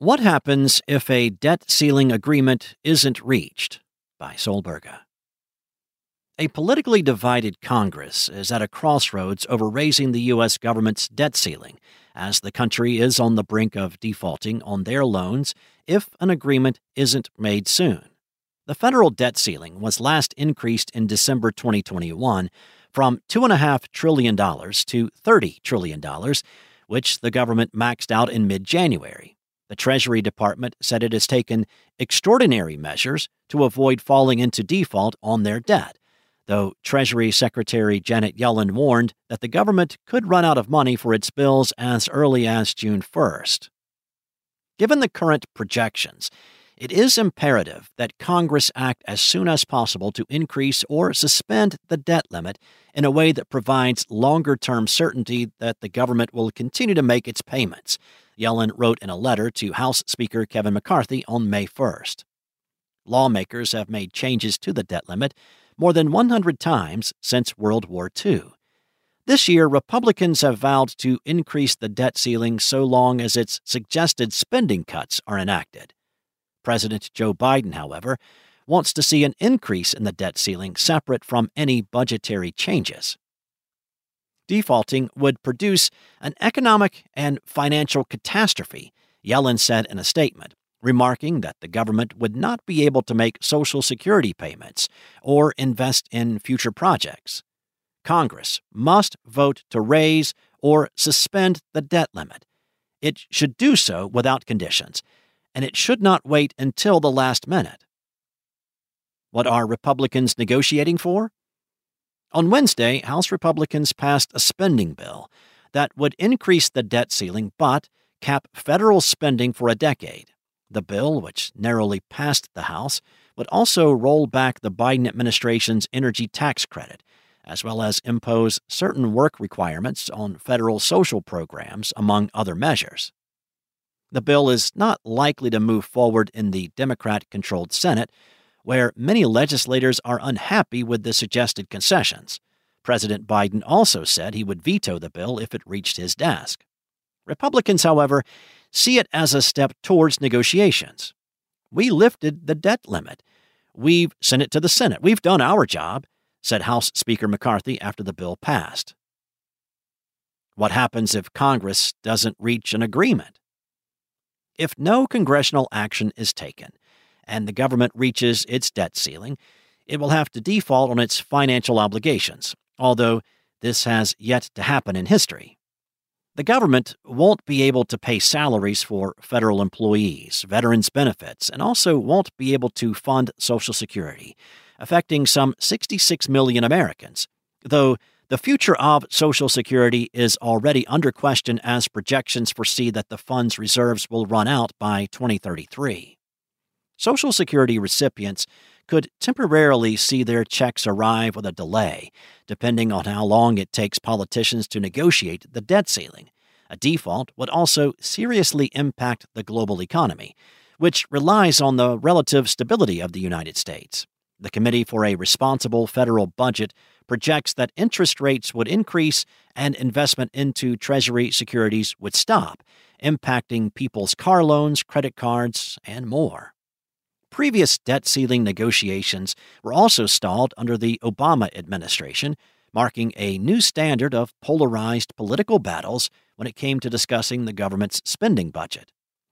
What happens if a debt ceiling agreement isn't reached? By Solberga. A politically divided Congress is at a crossroads over raising the U.S. government's debt ceiling, as the country is on the brink of defaulting on their loans if an agreement isn't made soon. The federal debt ceiling was last increased in December 2021 from $2.5 trillion to $30 trillion, which the government maxed out in mid January. The Treasury Department said it has taken extraordinary measures to avoid falling into default on their debt, though Treasury Secretary Janet Yellen warned that the government could run out of money for its bills as early as June 1st. Given the current projections, it is imperative that Congress act as soon as possible to increase or suspend the debt limit in a way that provides longer term certainty that the government will continue to make its payments, Yellen wrote in a letter to House Speaker Kevin McCarthy on May 1st. Lawmakers have made changes to the debt limit more than 100 times since World War II. This year, Republicans have vowed to increase the debt ceiling so long as its suggested spending cuts are enacted. President Joe Biden, however, wants to see an increase in the debt ceiling separate from any budgetary changes defaulting would produce an economic and financial catastrophe, Yellen said in a statement, remarking that the government would not be able to make Social Security payments or invest in future projects. Congress must vote to raise or suspend the debt limit. It should do so without conditions, and it should not wait until the last minute. What are Republicans negotiating for? On Wednesday, House Republicans passed a spending bill that would increase the debt ceiling but cap federal spending for a decade. The bill, which narrowly passed the House, would also roll back the Biden administration's energy tax credit, as well as impose certain work requirements on federal social programs, among other measures. The bill is not likely to move forward in the Democrat controlled Senate where many legislators are unhappy with the suggested concessions. President Biden also said he would veto the bill if it reached his desk. Republicans, however, see it as a step towards negotiations. We lifted the debt limit. We've sent it to the Senate. We've done our job, said House Speaker McCarthy after the bill passed. What happens if Congress doesn't reach an agreement? If no congressional action is taken, and the government reaches its debt ceiling, it will have to default on its financial obligations, although this has yet to happen in history. The government won't be able to pay salaries for federal employees, veterans' benefits, and also won't be able to fund Social Security, affecting some 66 million Americans, though the future of Social Security is already under question as projections foresee that the fund's reserves will run out by 2033. Social Security recipients could temporarily see their checks arrive with a delay, depending on how long it takes politicians to negotiate the debt ceiling. A default would also seriously impact the global economy, which relies on the relative stability of the United States. The Committee for a Responsible Federal Budget projects that interest rates would increase and investment into Treasury securities would stop, impacting people's car loans, credit cards, and more. Previous debt ceiling negotiations were also stalled under the Obama administration, marking a new standard of polarized political battles when it came to discussing the government's spending budget.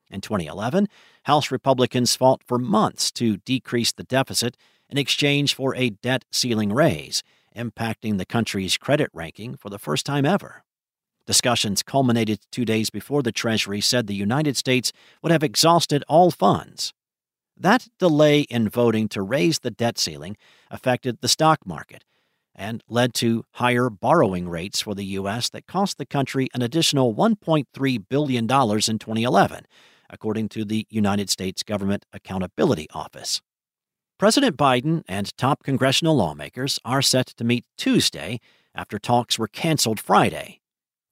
In 2011, House Republicans fought for months to decrease the deficit in exchange for a debt ceiling raise, impacting the country's credit ranking for the first time ever. Discussions culminated two days before the Treasury said the United States would have exhausted all funds that delay in voting to raise the debt ceiling affected the stock market and led to higher borrowing rates for the U.S. that cost the country an additional $1.3 billion in 2011, according to the United States Government Accountability Office. President Biden and top congressional lawmakers are set to meet Tuesday after talks were canceled Friday.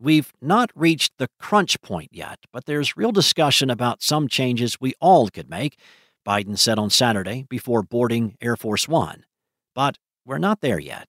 We've not reached the crunch point yet, but there's real discussion about some changes we all could make Biden said on Saturday before boarding Air Force One. But we're not there yet.